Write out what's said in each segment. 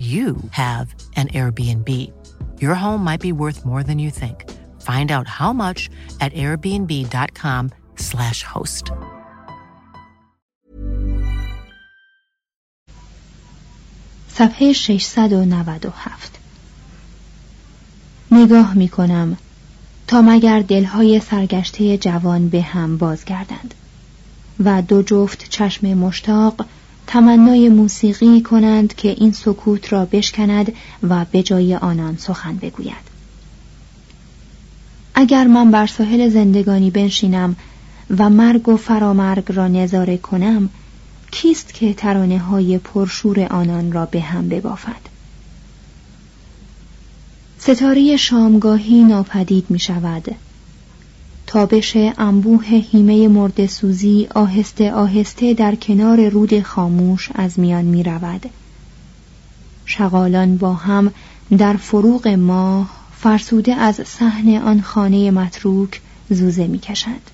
you have an Airbnb. Your home might be worth more than you think. Find out how much at airbnb.com/slash host. صفحه 697 نگاه می کنم تا مگر دلهای سرگشته جوان به هم بازگردند و دو جفت چشم مشتاق تمنای موسیقی کنند که این سکوت را بشکند و به جای آنان سخن بگوید. اگر من بر ساحل زندگانی بنشینم و مرگ و فرامرگ را نظاره کنم کیست که ترانه های پرشور آنان را به هم ببافد؟ ستاره شامگاهی ناپدید می شود تابش انبوه هیمه مرد سوزی آهسته آهسته در کنار رود خاموش از میان می رود. شغالان با هم در فروغ ماه فرسوده از صحن آن خانه متروک زوزه می کشند.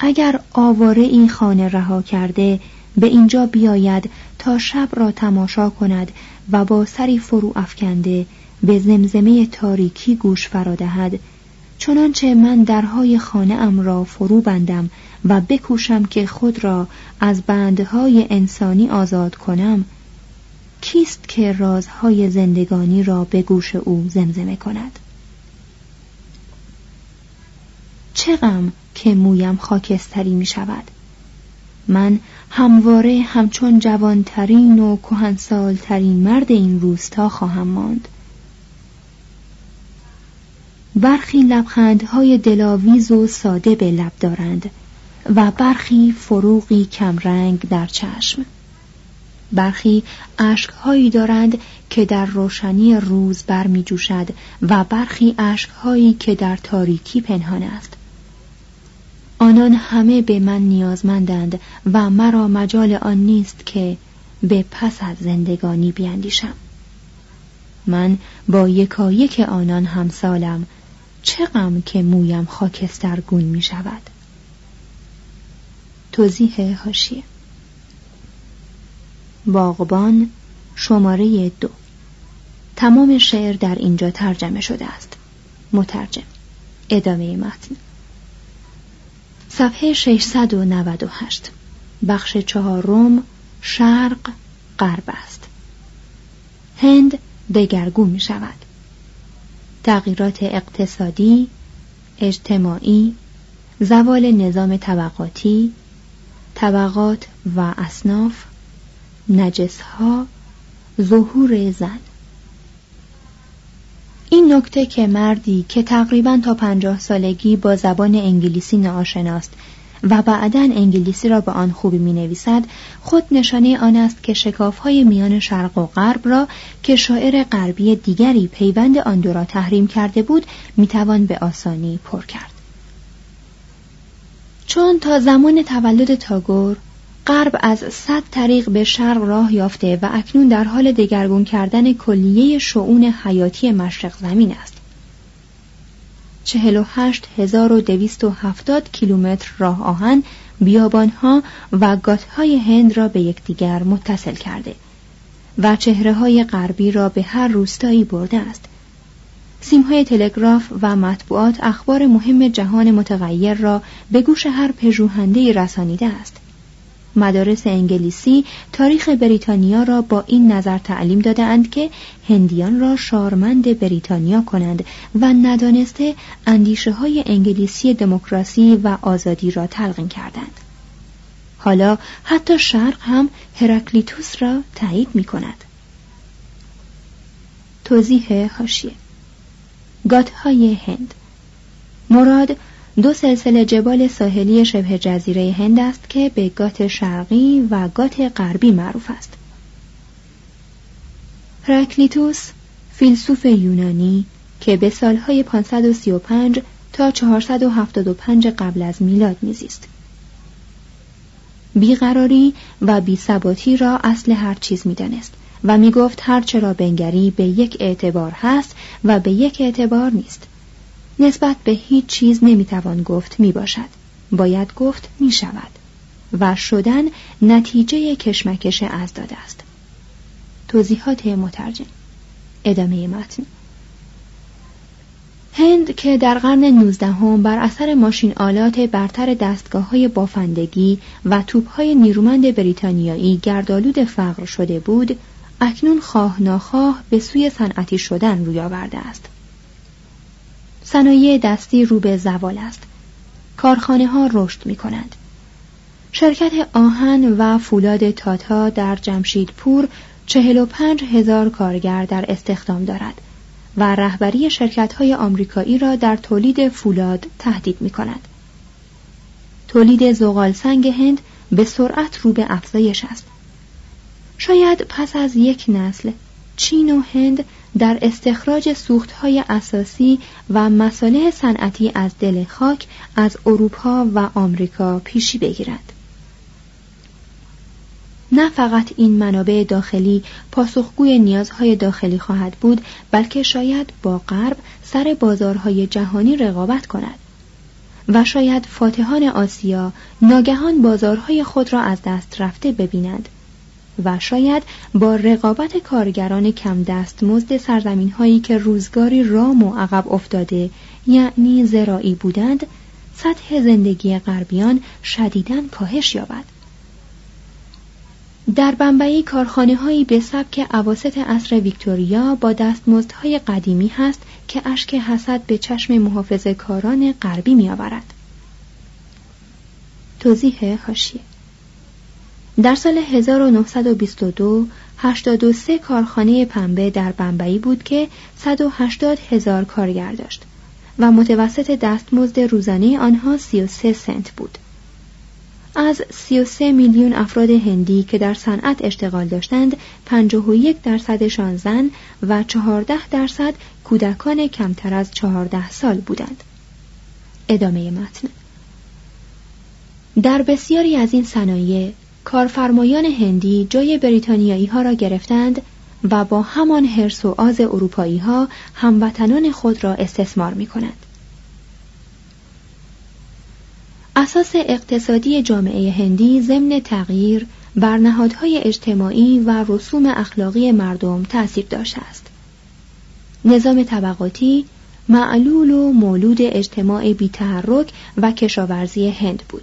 اگر آواره این خانه رها کرده به اینجا بیاید تا شب را تماشا کند و با سری فرو افکنده به زمزمه تاریکی گوش فرادهد چنانچه من درهای خانه ام را فرو بندم و بکوشم که خود را از بندهای انسانی آزاد کنم کیست که رازهای زندگانی را به گوش او زمزمه کند؟ چه که مویم خاکستری می شود؟ من همواره همچون جوانترین و کهنسالترین مرد این روستا خواهم ماند. برخی لبخندهای دلاویز و ساده به لب دارند و برخی فروغی کمرنگ در چشم. برخی اشکهایی دارند که در روشنی روز برمی جوشد و برخی اشکهایی که در تاریکی پنهان است. آنان همه به من نیازمندند و مرا مجال آن نیست که به پس از زندگانی بیندیشم. من با یکایک آنان همسالم چه غم که مویم خاکسترگون می شود؟ توضیح هاشیه. باغبان شماره دو. تمام شعر در اینجا ترجمه شده است. مترجم. ادامه متن. صفحه 698 بخش چهارم شرق غرب است. هند دگرگون می شود. تغییرات اقتصادی، اجتماعی، زوال نظام طبقاتی، طبقات و اصناف، نجسها، ظهور زن. این نکته که مردی که تقریبا تا پنجاه سالگی با زبان انگلیسی ناآشناست و بعدا انگلیسی را به آن خوبی می نویسد خود نشانه آن است که شکاف های میان شرق و غرب را که شاعر غربی دیگری پیوند آن دو را تحریم کرده بود می توان به آسانی پر کرد چون تا زمان تولد تاگور غرب از صد طریق به شرق راه یافته و اکنون در حال دگرگون کردن کلیه شعون حیاتی مشرق زمین است. 48270 کیلومتر راه آهن بیابانها و گاتهای هند را به یکدیگر متصل کرده و چهره های غربی را به هر روستایی برده است. سیمهای تلگراف و مطبوعات اخبار مهم جهان متغیر را به گوش هر پژوهندهای رسانیده است. مدارس انگلیسی تاریخ بریتانیا را با این نظر تعلیم دادند که هندیان را شارمند بریتانیا کنند و ندانسته اندیشه های انگلیسی دموکراسی و آزادی را تلقین کردند. حالا حتی شرق هم هرکلیتوس را تایید می کند. توضیح هاشیه گاتهای هند مراد دو سلسله جبال ساحلی شبه جزیره هند است که به گات شرقی و گات غربی معروف است. هرکلیتوس فیلسوف یونانی که به سالهای 535 تا 475 قبل از میلاد میزیست. بیقراری و بیثباتی را اصل هر چیز می‌دانست و می‌گفت هر چرا بنگری به یک اعتبار هست و به یک اعتبار نیست. نسبت به هیچ چیز نمی‌توان گفت می باشد. باید گفت می شود. و شدن نتیجه کشمکش از داده است. توضیحات مترجم ادامه متن هند که در قرن نوزدهم بر اثر ماشین آلات برتر دستگاه های بافندگی و توپ های نیرومند بریتانیایی گردالود فقر شده بود اکنون خواه ناخواه به سوی صنعتی شدن روی آورده است صنایع دستی رو به زوال است کارخانه ها رشد می کنند شرکت آهن و فولاد تاتا در جمشیدپور چهل و پنج هزار کارگر در استخدام دارد و رهبری شرکت های آمریکایی را در تولید فولاد تهدید می کند. تولید زغال سنگ هند به سرعت رو به افزایش است. شاید پس از یک نسل چین و هند در استخراج سوختهای اساسی و مساله صنعتی از دل خاک از اروپا و آمریکا پیشی بگیرد. نه فقط این منابع داخلی پاسخگوی نیازهای داخلی خواهد بود بلکه شاید با غرب سر بازارهای جهانی رقابت کند و شاید فاتحان آسیا ناگهان بازارهای خود را از دست رفته ببینند و شاید با رقابت کارگران کم دست مزد سرزمین هایی که روزگاری رام و عقب افتاده یعنی زراعی بودند سطح زندگی غربیان شدیداً کاهش یابد در بمبئی کارخانه هایی به سبک عواست عصر ویکتوریا با دستمزدهای قدیمی هست که اشک حسد به چشم محافظ کاران غربی می آورد. توضیح هاشیه در سال 1922 83 کارخانه پنبه در بمبئی بود که 180 هزار کارگر داشت و متوسط دستمزد روزانه آنها 33 سنت بود. از 33 میلیون افراد هندی که در صنعت اشتغال داشتند 51 درصدشان زن و 14 درصد کودکان کمتر از 14 سال بودند. ادامه متن در بسیاری از این صنایع کارفرمایان هندی جای بریتانیایی ها را گرفتند و با همان حرس و آز اروپایی ها هموطنان خود را استثمار می کنند. اساس اقتصادی جامعه هندی ضمن تغییر بر نهادهای اجتماعی و رسوم اخلاقی مردم تأثیر داشته است. نظام طبقاتی معلول و مولود اجتماع بیتحرک و کشاورزی هند بود.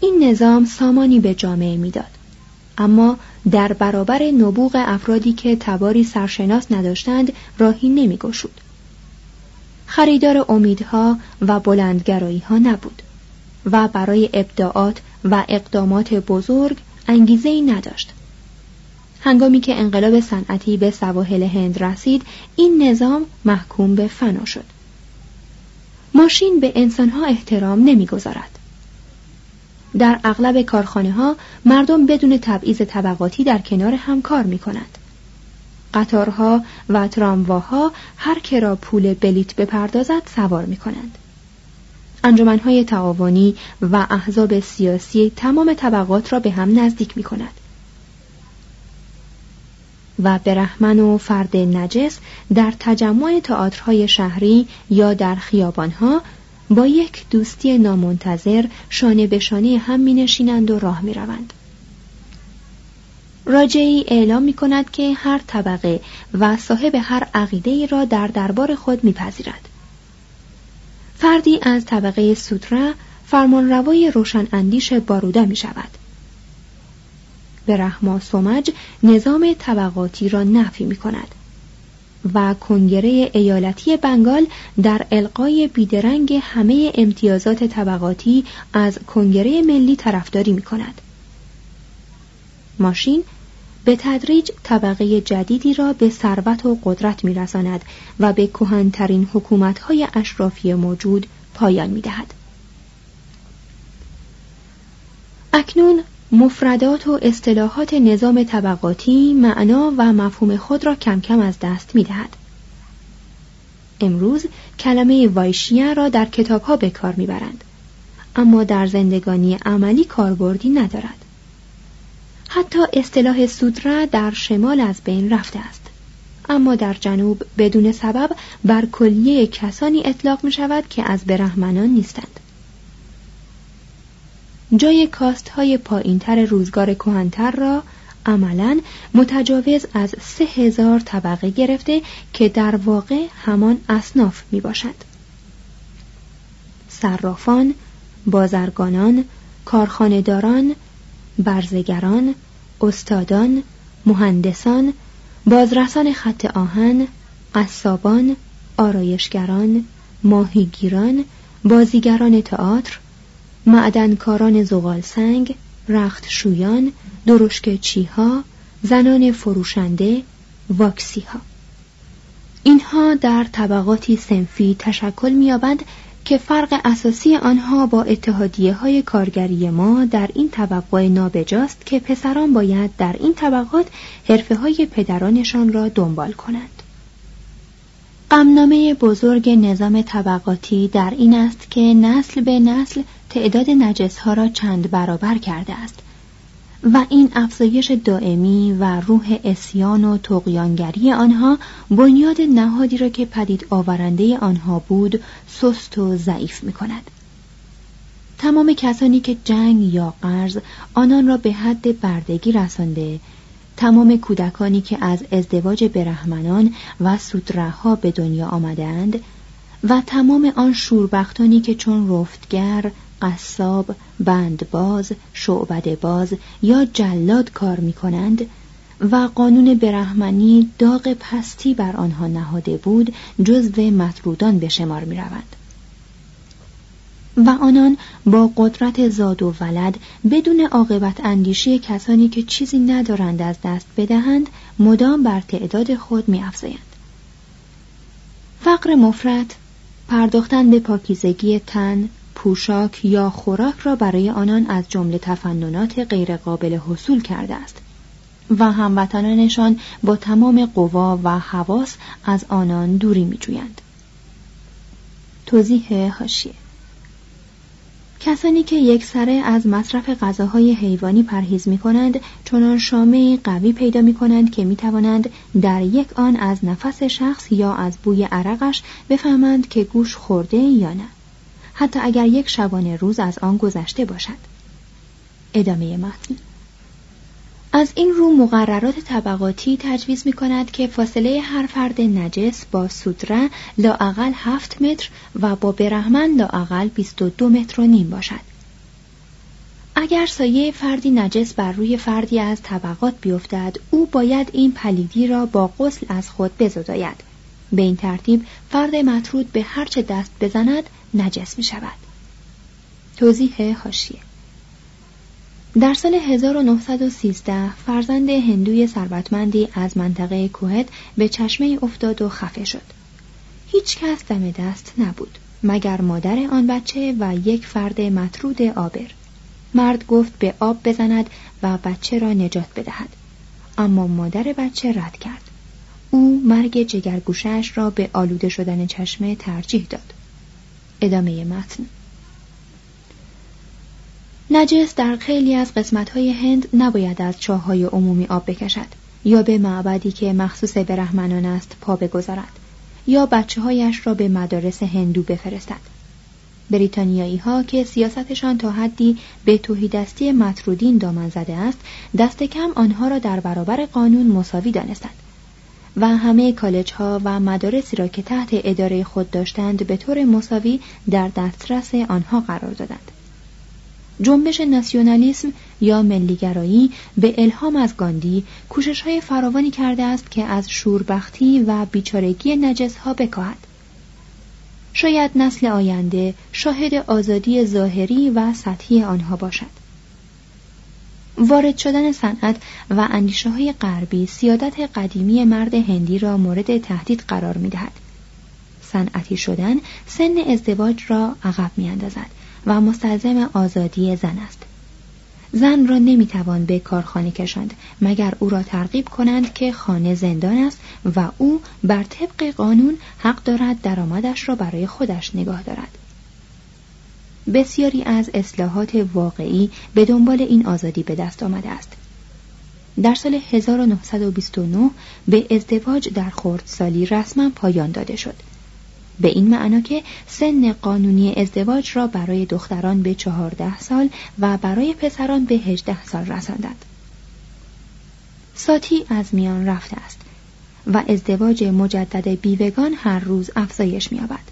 این نظام سامانی به جامعه می‌داد. اما در برابر نبوغ افرادی که تباری سرشناس نداشتند راهی نمیگشود. خریدار امیدها و بلندگرایی ها نبود و برای ابداعات و اقدامات بزرگ انگیزه ای نداشت. هنگامی که انقلاب صنعتی به سواحل هند رسید این نظام محکوم به فنا شد. ماشین به انسانها احترام نمی‌گذارد. در اغلب کارخانه ها مردم بدون تبعیض طبقاتی در کنار هم کار می کنند. قطارها و ترامواها هر که را پول بلیت بپردازد سوار می کنند. انجمنهای تعاونی و احزاب سیاسی تمام طبقات را به هم نزدیک می کند. و برهمن و فرد نجس در تجمع تئاترهای شهری یا در خیابانها با یک دوستی نامنتظر شانه به شانه هم می نشینند و راه می روند. راجعی اعلام می کند که هر طبقه و صاحب هر عقیده را در دربار خود می پذیرد. فردی از طبقه سوترا فرمانروای روشن اندیش بارودا می شود. به رحما سومج نظام طبقاتی را نفی می کند. و کنگره ایالتی بنگال در القای بیدرنگ همه امتیازات طبقاتی از کنگره ملی طرفداری می کند. ماشین به تدریج طبقه جدیدی را به ثروت و قدرت می رساند و به کهنترین حکومتهای اشرافی موجود پایان می دهد. اکنون مفردات و اصطلاحات نظام طبقاتی معنا و مفهوم خود را کم کم از دست می دهد. امروز کلمه وایشیه را در کتاب ها به کار می برند. اما در زندگانی عملی کاربردی ندارد. حتی اصطلاح سودرا در شمال از بین رفته است. اما در جنوب بدون سبب بر کلیه کسانی اطلاق می شود که از برهمنان نیستند. جای کاست های پایینتر روزگار کهنتر را عملا متجاوز از سه هزار طبقه گرفته که در واقع همان اصناف می باشد. صرافان، بازرگانان، کارخانهداران، برزگران، استادان، مهندسان، بازرسان خط آهن، قصابان، آرایشگران، ماهیگیران، بازیگران تئاتر، معدنکاران زغال سنگ، رخت شویان، درشک چیها، زنان فروشنده، واکسی ها. اینها در طبقاتی سنفی تشکل می‌یابند که فرق اساسی آنها با اتحادیه های کارگری ما در این طبقه نابجاست که پسران باید در این طبقات حرفه های پدرانشان را دنبال کنند. قمنامه بزرگ نظام طبقاتی در این است که نسل به نسل تعداد نجس ها را چند برابر کرده است و این افزایش دائمی و روح اسیان و تقیانگری آنها بنیاد نهادی را که پدید آورنده آنها بود سست و ضعیف می کند. تمام کسانی که جنگ یا قرض آنان را به حد بردگی رسانده تمام کودکانی که از ازدواج برهمنان و سودرهها به دنیا آمدند و تمام آن شوربختانی که چون رفتگر قصاب، بندباز، شعبده باز یا جلاد کار می کنند و قانون برهمنی داغ پستی بر آنها نهاده بود جزو مطرودان به شمار می روند. و آنان با قدرت زاد و ولد بدون عاقبت اندیشی کسانی که چیزی ندارند از دست بدهند مدام بر تعداد خود می افزایند. فقر مفرد پرداختن به پاکیزگی تن پوشاک یا خوراک را برای آنان از جمله تفننات غیرقابل حصول کرده است و هموطنانشان با تمام قوا و حواس از آنان دوری می جویند. توضیح هاشیه کسانی که یک سره از مصرف غذاهای حیوانی پرهیز می کنند چنان شامه قوی پیدا می کنند که می توانند در یک آن از نفس شخص یا از بوی عرقش بفهمند که گوش خورده یا نه حتی اگر یک شبانه روز از آن گذشته باشد. ادامه متن. از این رو مقررات طبقاتی تجویز می کند که فاصله هر فرد نجس با سودره لاعقل هفت متر و با برهمن لاعقل 22 متر و نیم باشد. اگر سایه فردی نجس بر روی فردی از طبقات بیفتد او باید این پلیدی را با غسل از خود بزداید. به این ترتیب فرد مطرود به هرچه دست بزند نجس می شود توضیح هاشیه در سال 1913 فرزند هندوی ثروتمندی از منطقه کوهت به چشمه افتاد و خفه شد. هیچ کس دم دست نبود مگر مادر آن بچه و یک فرد مطرود آبر. مرد گفت به آب بزند و بچه را نجات بدهد. اما مادر بچه رد کرد. او مرگ جگرگوشش را به آلوده شدن چشمه ترجیح داد. ادامه متن. نجس در خیلی از قسمتهای هند نباید از چاههای عمومی آب بکشد یا به معبدی که مخصوص برهمنان است پا بگذارد یا بچه هایش را به مدارس هندو بفرستد. بریتانیایی ها که سیاستشان تا حدی به توهیدستی مطرودین دامن زده است دست کم آنها را در برابر قانون مساوی دانستند. و همه کالج ها و مدارسی را که تحت اداره خود داشتند به طور مساوی در دسترس آنها قرار دادند جنبش ناسیونالیسم یا ملیگرایی به الهام از گاندی کوشش های فراوانی کرده است که از شوربختی و بیچارگی نجس ها بکاهد. شاید نسل آینده شاهد آزادی ظاهری و سطحی آنها باشد. وارد شدن صنعت و اندیشه های غربی سیادت قدیمی مرد هندی را مورد تهدید قرار می دهد. صنعتی شدن سن ازدواج را عقب می اندازد و مستلزم آزادی زن است زن را نمی‌توان به کارخانه کشاند مگر او را ترغیب کنند که خانه زندان است و او بر طبق قانون حق دارد درآمدش را برای خودش نگاه دارد بسیاری از اصلاحات واقعی به دنبال این آزادی به دست آمده است در سال 1929 به ازدواج در خردسالی رسما پایان داده شد به این معنا که سن قانونی ازدواج را برای دختران به چهارده سال و برای پسران به هجده سال رساندند. ساتی از میان رفته است و ازدواج مجدد بیوگان هر روز افزایش می‌یابد.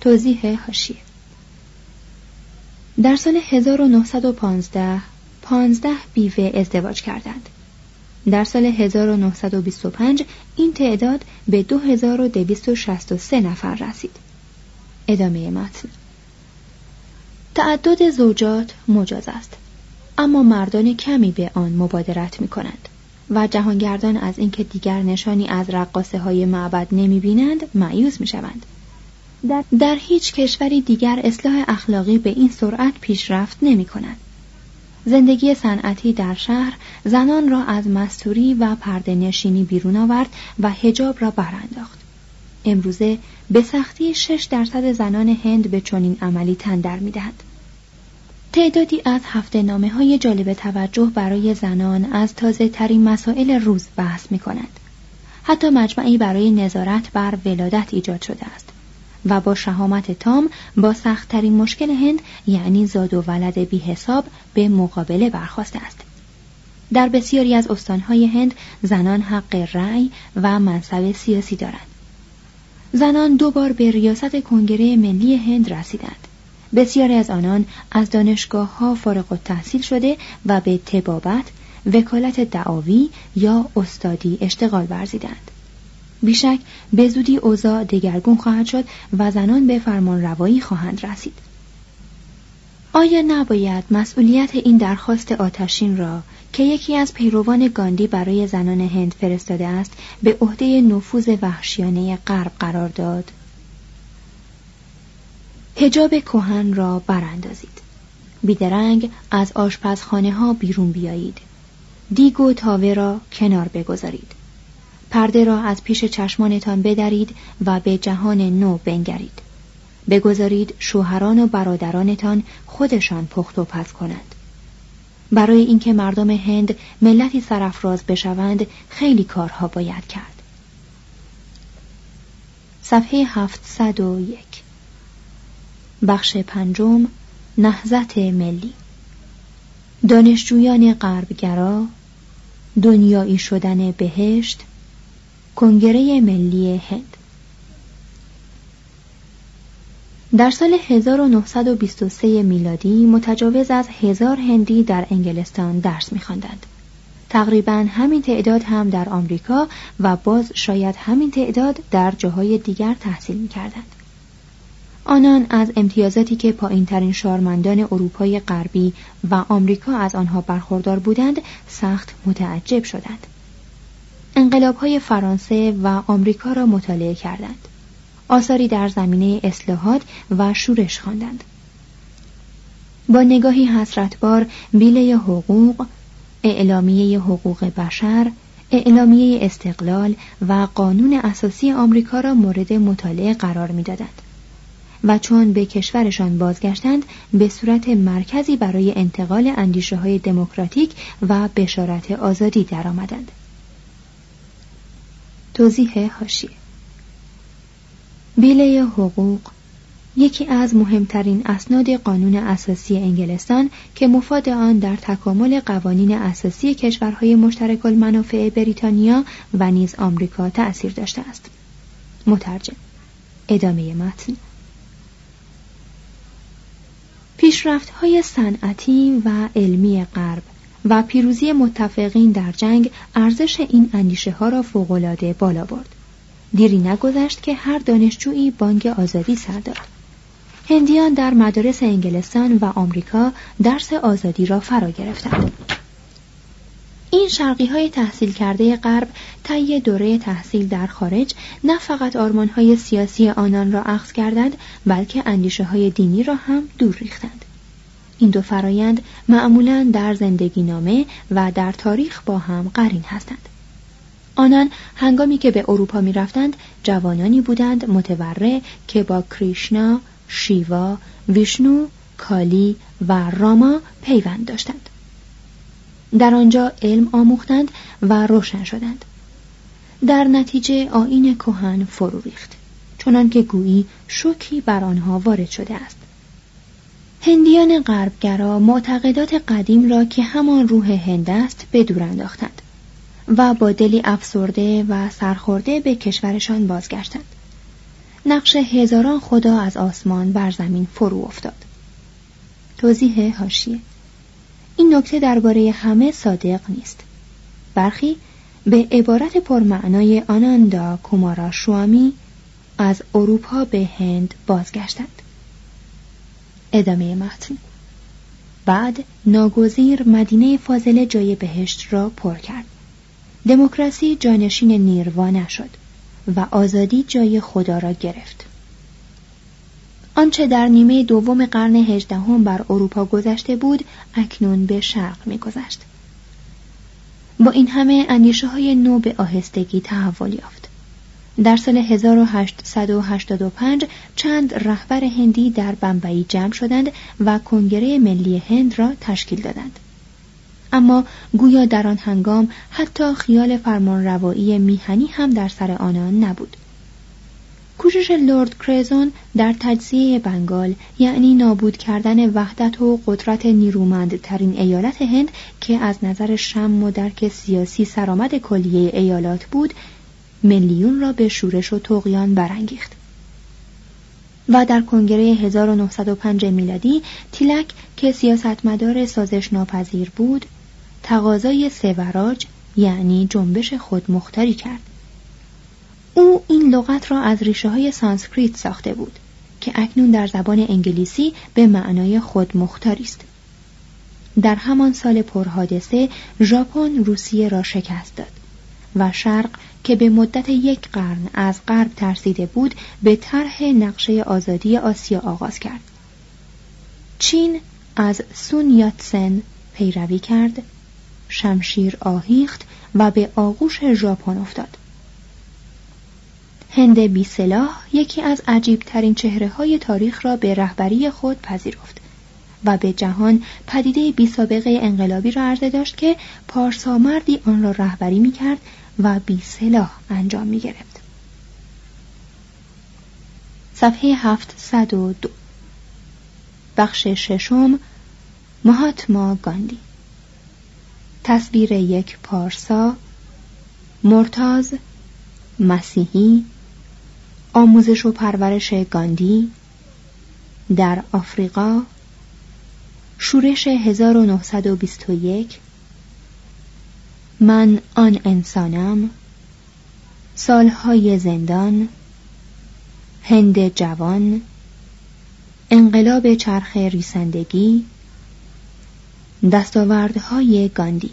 توضیح هاشیه در سال 1915 پانزده بیوه ازدواج کردند. در سال 1925 این تعداد به 2263 نفر رسید. ادامه متن تعدد زوجات مجاز است اما مردان کمی به آن مبادرت می کنند و جهانگردان از اینکه دیگر نشانی از رقاصه های معبد نمی بینند معیوز می شوند. در, در هیچ کشوری دیگر اصلاح اخلاقی به این سرعت پیشرفت نمی کند. زندگی صنعتی در شهر زنان را از مستوری و پرده نشینی بیرون آورد و هجاب را برانداخت. امروزه به سختی شش درصد زنان هند به چنین عملی تن در می‌دهند. تعدادی از هفته نامه های جالب توجه برای زنان از تازه ترین مسائل روز بحث می کنند. حتی مجمعی برای نظارت بر ولادت ایجاد شده است. و با شهامت تام با سختترین مشکل هند یعنی زاد و ولد بی حساب به مقابله برخواسته است. در بسیاری از استانهای هند زنان حق رأی و منصب سیاسی دارند. زنان دو بار به ریاست کنگره ملی هند رسیدند. بسیاری از آنان از دانشگاه ها فارغ التحصیل شده و به تبابت، وکالت دعاوی یا استادی اشتغال ورزیدند. بیشک به زودی اوضاع دگرگون خواهد شد و زنان به فرمان روایی خواهند رسید. آیا نباید مسئولیت این درخواست آتشین را که یکی از پیروان گاندی برای زنان هند فرستاده است به عهده نفوذ وحشیانه غرب قرار داد؟ هجاب کهن را براندازید. بیدرنگ از آشپزخانه ها بیرون بیایید. دیگ و تاوه را کنار بگذارید. پرده را از پیش چشمانتان بدرید و به جهان نو بنگرید. بگذارید شوهران و برادرانتان خودشان پخت و پز کنند. برای اینکه مردم هند ملتی سرافراز بشوند خیلی کارها باید کرد. صفحه 701 بخش پنجم نهزت ملی. دانشجویان غربگرا دنیایی شدن بهشت کنگره ملی هند در سال 1923 میلادی متجاوز از هزار هندی در انگلستان درس می‌خواندند. تقریبا همین تعداد هم در آمریکا و باز شاید همین تعداد در جاهای دیگر تحصیل می‌کردند. آنان از امتیازاتی که پایین ترین شارمندان اروپای غربی و آمریکا از آنها برخوردار بودند سخت متعجب شدند. انقلاب های فرانسه و آمریکا را مطالعه کردند. آثاری در زمینه اصلاحات و شورش خواندند. با نگاهی حسرتبار بیله حقوق، اعلامیه حقوق بشر، اعلامیه استقلال و قانون اساسی آمریکا را مورد مطالعه قرار می‌دادند. و چون به کشورشان بازگشتند به صورت مرکزی برای انتقال اندیشه های دموکراتیک و بشارت آزادی درآمدند. توضیح هاشیه بیله حقوق یکی از مهمترین اسناد قانون اساسی انگلستان که مفاد آن در تکامل قوانین اساسی کشورهای مشترک المنافع بریتانیا و نیز آمریکا تأثیر داشته است. مترجم ادامه متن. پیشرفت های صنعتی و علمی غرب. و پیروزی متفقین در جنگ ارزش این اندیشه ها را فوقالعاده بالا برد. دیری نگذشت که هر دانشجویی بانگ آزادی سر داد. هندیان در مدارس انگلستان و آمریکا درس آزادی را فرا گرفتند. این شرقی های تحصیل کرده غرب طی دوره تحصیل در خارج نه فقط آرمان های سیاسی آنان را اخذ کردند بلکه اندیشه های دینی را هم دور ریختند. این دو فرایند معمولا در زندگی نامه و در تاریخ با هم قرین هستند. آنان هنگامی که به اروپا می رفتند جوانانی بودند متوره که با کریشنا، شیوا، ویشنو، کالی و راما پیوند داشتند. در آنجا علم آموختند و روشن شدند. در نتیجه آین کهن فرو ریخت چنان که گویی شوکی بر آنها وارد شده است. هندیان غربگرا معتقدات قدیم را که همان روح هند است به دور انداختند و با دلی افسرده و سرخورده به کشورشان بازگشتند. نقش هزاران خدا از آسمان بر زمین فرو افتاد. توضیح هاشیه این نکته درباره همه صادق نیست. برخی به عبارت پرمعنای آناندا کومارا شوامی از اروپا به هند بازگشتند. ادامه متن بعد ناگزیر مدینه فاضله جای بهشت را پر کرد. دموکراسی جانشین نیروا نشد و آزادی جای خدا را گرفت. آنچه در نیمه دوم قرن هجدهم بر اروپا گذشته بود اکنون به شرق میگذشت با این همه اندیشه های نو به آهستگی تحول یافت در سال 1885 چند رهبر هندی در بمبئی جمع شدند و کنگره ملی هند را تشکیل دادند. اما گویا در آن هنگام حتی خیال فرمانروایی میهنی هم در سر آنان نبود. کوشش لورد کرزون در تجزیه بنگال یعنی نابود کردن وحدت و قدرت نیرومندترین ایالت هند که از نظر شم و درک سیاسی سرآمد کلیه ایالات بود میلیون را به شورش و تقیان برانگیخت. و در کنگره 1905 میلادی تیلک که سیاستمدار سازش ناپذیر بود تقاضای سوراج یعنی جنبش خودمختاری کرد. او این لغت را از ریشه های سانسکریت ساخته بود که اکنون در زبان انگلیسی به معنای خودمختاری است. در همان سال پرحادثه ژاپن روسیه را شکست داد و شرق که به مدت یک قرن از غرب ترسیده بود به طرح نقشه آزادی آسیا آغاز کرد. چین از سون یاتسن پیروی کرد شمشیر آهیخت و به آغوش ژاپن افتاد. هند بیسلاح یکی از عجیب ترین چهره های تاریخ را به رهبری خود پذیرفت. و به جهان پدیده بی سابقه انقلابی را عرضه داشت که پارسا مردی آن را رهبری می کرد و بی سلاح انجام می گرفت. صفحه 702 بخش ششم مهاتما گاندی. تصویر یک پارسا مرتاز مسیحی آموزش و پرورش گاندی در آفریقا. شورش 1921 من آن انسانم سالهای زندان هند جوان انقلاب چرخ ریسندگی دستاوردهای گاندی.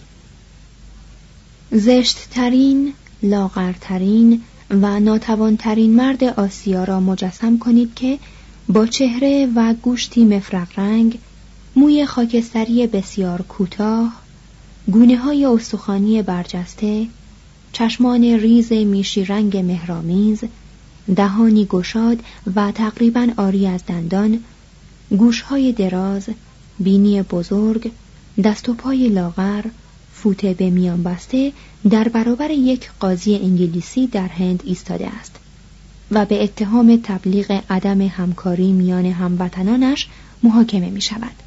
زشتترین لاغرترین و ناتوانترین مرد آسیا را مجسم کنید که با چهره و گوشتی مفرق رنگ موی خاکستری بسیار کوتاه گونه های استخوانی برجسته چشمان ریز میشی رنگ مهرامیز دهانی گشاد و تقریبا آری از دندان گوشهای دراز بینی بزرگ دست و پای لاغر فوته به میان بسته در برابر یک قاضی انگلیسی در هند ایستاده است و به اتهام تبلیغ عدم همکاری میان هموطنانش محاکمه می شود.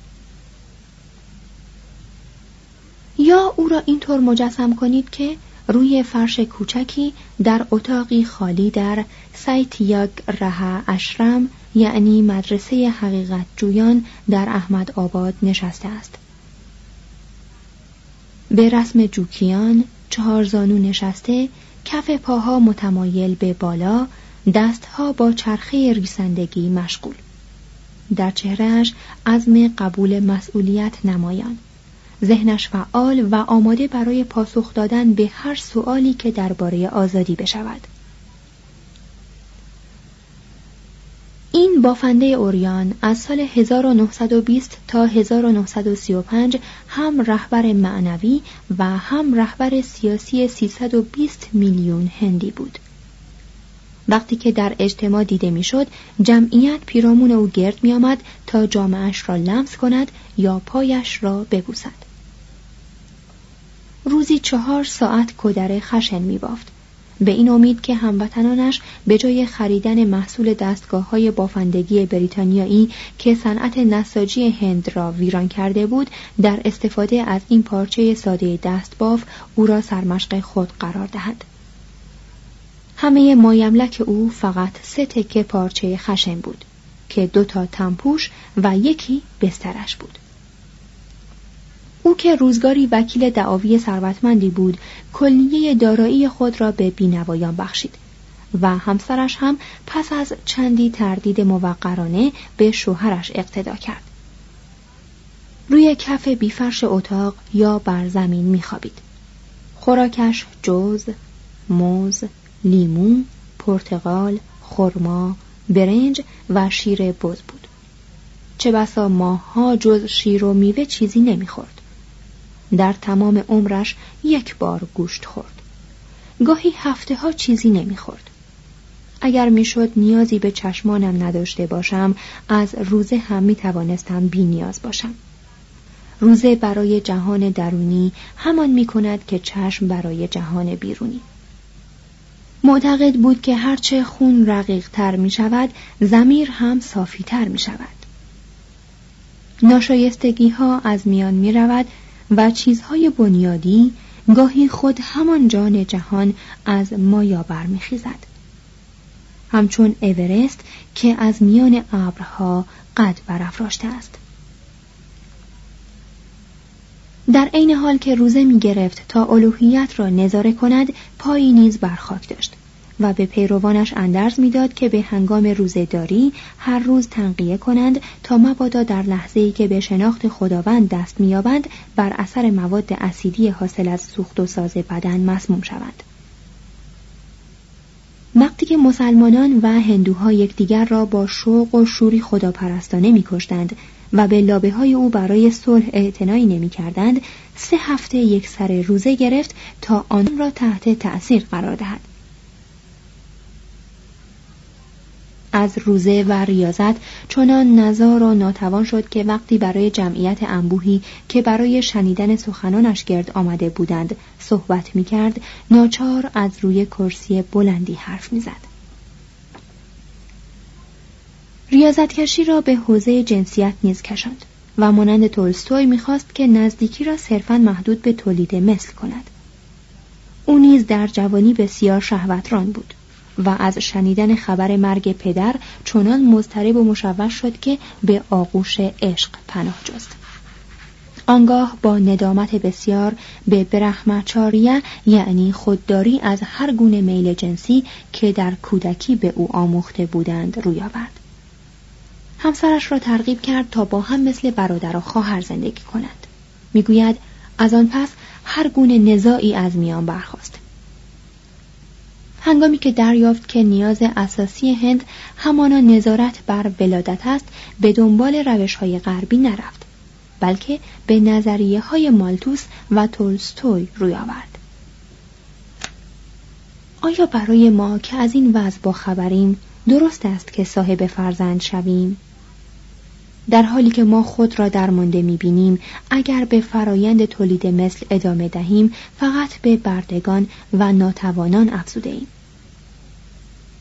یا او را اینطور مجسم کنید که روی فرش کوچکی در اتاقی خالی در سایتیاگ رها اشرم یعنی مدرسه حقیقت جویان در احمد آباد نشسته است. به رسم جوکیان چهار زانو نشسته کف پاها متمایل به بالا دستها با چرخه ریسندگی مشغول در چهرهش عزم قبول مسئولیت نمایان ذهنش فعال و آماده برای پاسخ دادن به هر سؤالی که درباره آزادی بشود این بافنده اوریان از سال 1920 تا 1935 هم رهبر معنوی و هم رهبر سیاسی 320 میلیون هندی بود. وقتی که در اجتماع دیده می‌شد جمعیت پیرامون او گرد می آمد تا جامعش را لمس کند یا پایش را ببوسد. روزی چهار ساعت کدر خشن می بافت. به این امید که هموطنانش به جای خریدن محصول دستگاه های بافندگی بریتانیایی که صنعت نساجی هند را ویران کرده بود در استفاده از این پارچه ساده دستباف او را سرمشق خود قرار دهد همه مایملک او فقط سه تکه پارچه خشن بود که دو تا تنپوش و یکی بسترش بود او که روزگاری وکیل دعاوی ثروتمندی بود کلیه دارایی خود را به بینوایان بخشید و همسرش هم پس از چندی تردید موقرانه به شوهرش اقتدا کرد. روی کف بیفرش اتاق یا بر زمین میخوابید. خوراکش جوز موز لیمو پرتقال خرما برنج و شیر بز بود. چه بسا ماهها جز شیر و میوه چیزی نمی‌خورد. در تمام عمرش یک بار گوشت خورد. گاهی هفته ها چیزی نمی‌خورد. اگر می‌شد نیازی به چشمانم نداشته باشم از روزه هم می توانستم بی نیاز باشم. روزه برای جهان درونی همان می کند که چشم برای جهان بیرونی. معتقد بود که هرچه خون رقیق تر می شود زمیر هم صافی تر می شود ناشایستگی ها از میان می رود و چیزهای بنیادی گاهی خود همان جان جهان از مایا برمیخیزد همچون اورست که از میان ابرها قد برافراشته است. در عین حال که روزه می گرفت تا الوهیت را نظاره کند پایی نیز بر خاک داشت. و به پیروانش اندرز می‌داد که به هنگام روزهداری هر روز تنقیه کنند تا مبادا در لحظه ای که به شناخت خداوند دست مییابند بر اثر مواد اسیدی حاصل از سوخت و ساز بدن مسموم شوند. وقتی که مسلمانان و هندوها یکدیگر را با شوق و شوری خداپرستانه میکشتند و به لابه های او برای صلح اعتنایی نمی کردند سه هفته یک سر روزه گرفت تا آن را تحت تأثیر قرار دهد. از روزه و ریاضت چنان نزار و ناتوان شد که وقتی برای جمعیت انبوهی که برای شنیدن سخنانش گرد آمده بودند صحبت می کرد ناچار از روی کرسی بلندی حرف می زد. ریاضتکشی را به حوزه جنسیت نیز کشاند و مانند تولستوی می‌خواست که نزدیکی را صرفا محدود به تولید مثل کند او نیز در جوانی بسیار شهوتران بود و از شنیدن خبر مرگ پدر چنان مضطرب و مشوش شد که به آغوش عشق پناه جست. آنگاه با ندامت بسیار به برحمچاریه یعنی خودداری از هر گونه میل جنسی که در کودکی به او آموخته بودند روی آورد. همسرش را ترغیب کرد تا با هم مثل برادر و خواهر زندگی کنند. می‌گوید از آن پس هر گونه نزاعی از میان برخاست. هنگامی که دریافت که نیاز اساسی هند همانا نظارت بر ولادت است به دنبال روش های غربی نرفت بلکه به نظریه های مالتوس و تولستوی روی آورد. آیا برای ما که از این وضع با خبریم درست است که صاحب فرزند شویم؟ در حالی که ما خود را درمانده می‌بینیم اگر به فرایند تولید مثل ادامه دهیم فقط به بردگان و ناتوانان افزوده ایم.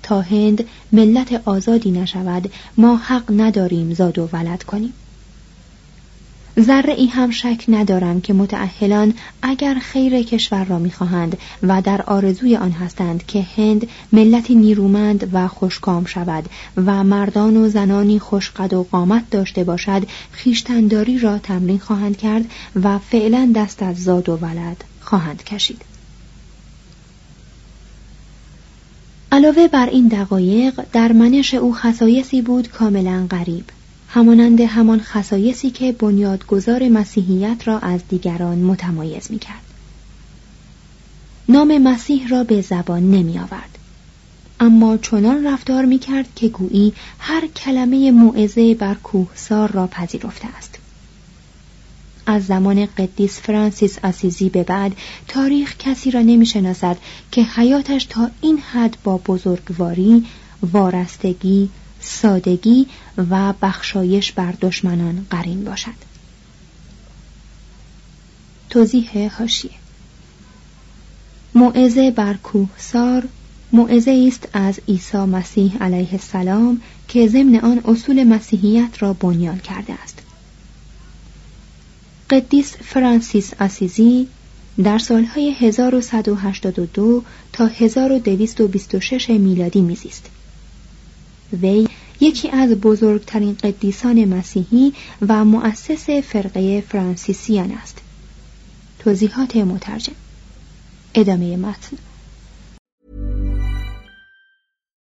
تا هند ملت آزادی نشود ما حق نداریم زاد و ولد کنیم. ذره ای هم شک ندارم که متعهلان اگر خیر کشور را می‌خواهند و در آرزوی آن هستند که هند ملتی نیرومند و خوشکام شود و مردان و زنانی خوشقد و قامت داشته باشد خیشتنداری را تمرین خواهند کرد و فعلا دست از زاد و ولد خواهند کشید. علاوه بر این دقایق در منش او خصایصی بود کاملا غریب. همانند همان خصایصی که بنیادگذار مسیحیت را از دیگران متمایز می کرد. نام مسیح را به زبان نمی آورد. اما چنان رفتار می کرد که گویی هر کلمه موعظه بر کوهسار را پذیرفته است. از زمان قدیس فرانسیس آسیزی به بعد تاریخ کسی را نمی شناسد که حیاتش تا این حد با بزرگواری، وارستگی، سادگی و بخشایش بر دشمنان قرین باشد. توضیح هاشیه. موعظه بر کوهسار موعظه است از عیسی مسیح علیه السلام که ضمن آن اصول مسیحیت را بنیان کرده است. قدیس فرانسیس آسیزی در سالهای 1182 تا 1226 میلادی میزیست. وی یکی از بزرگترین قدیسان مسیحی و مؤسس فرقه فرانسیسیان است. توضیحات مترجم. ادامه متن.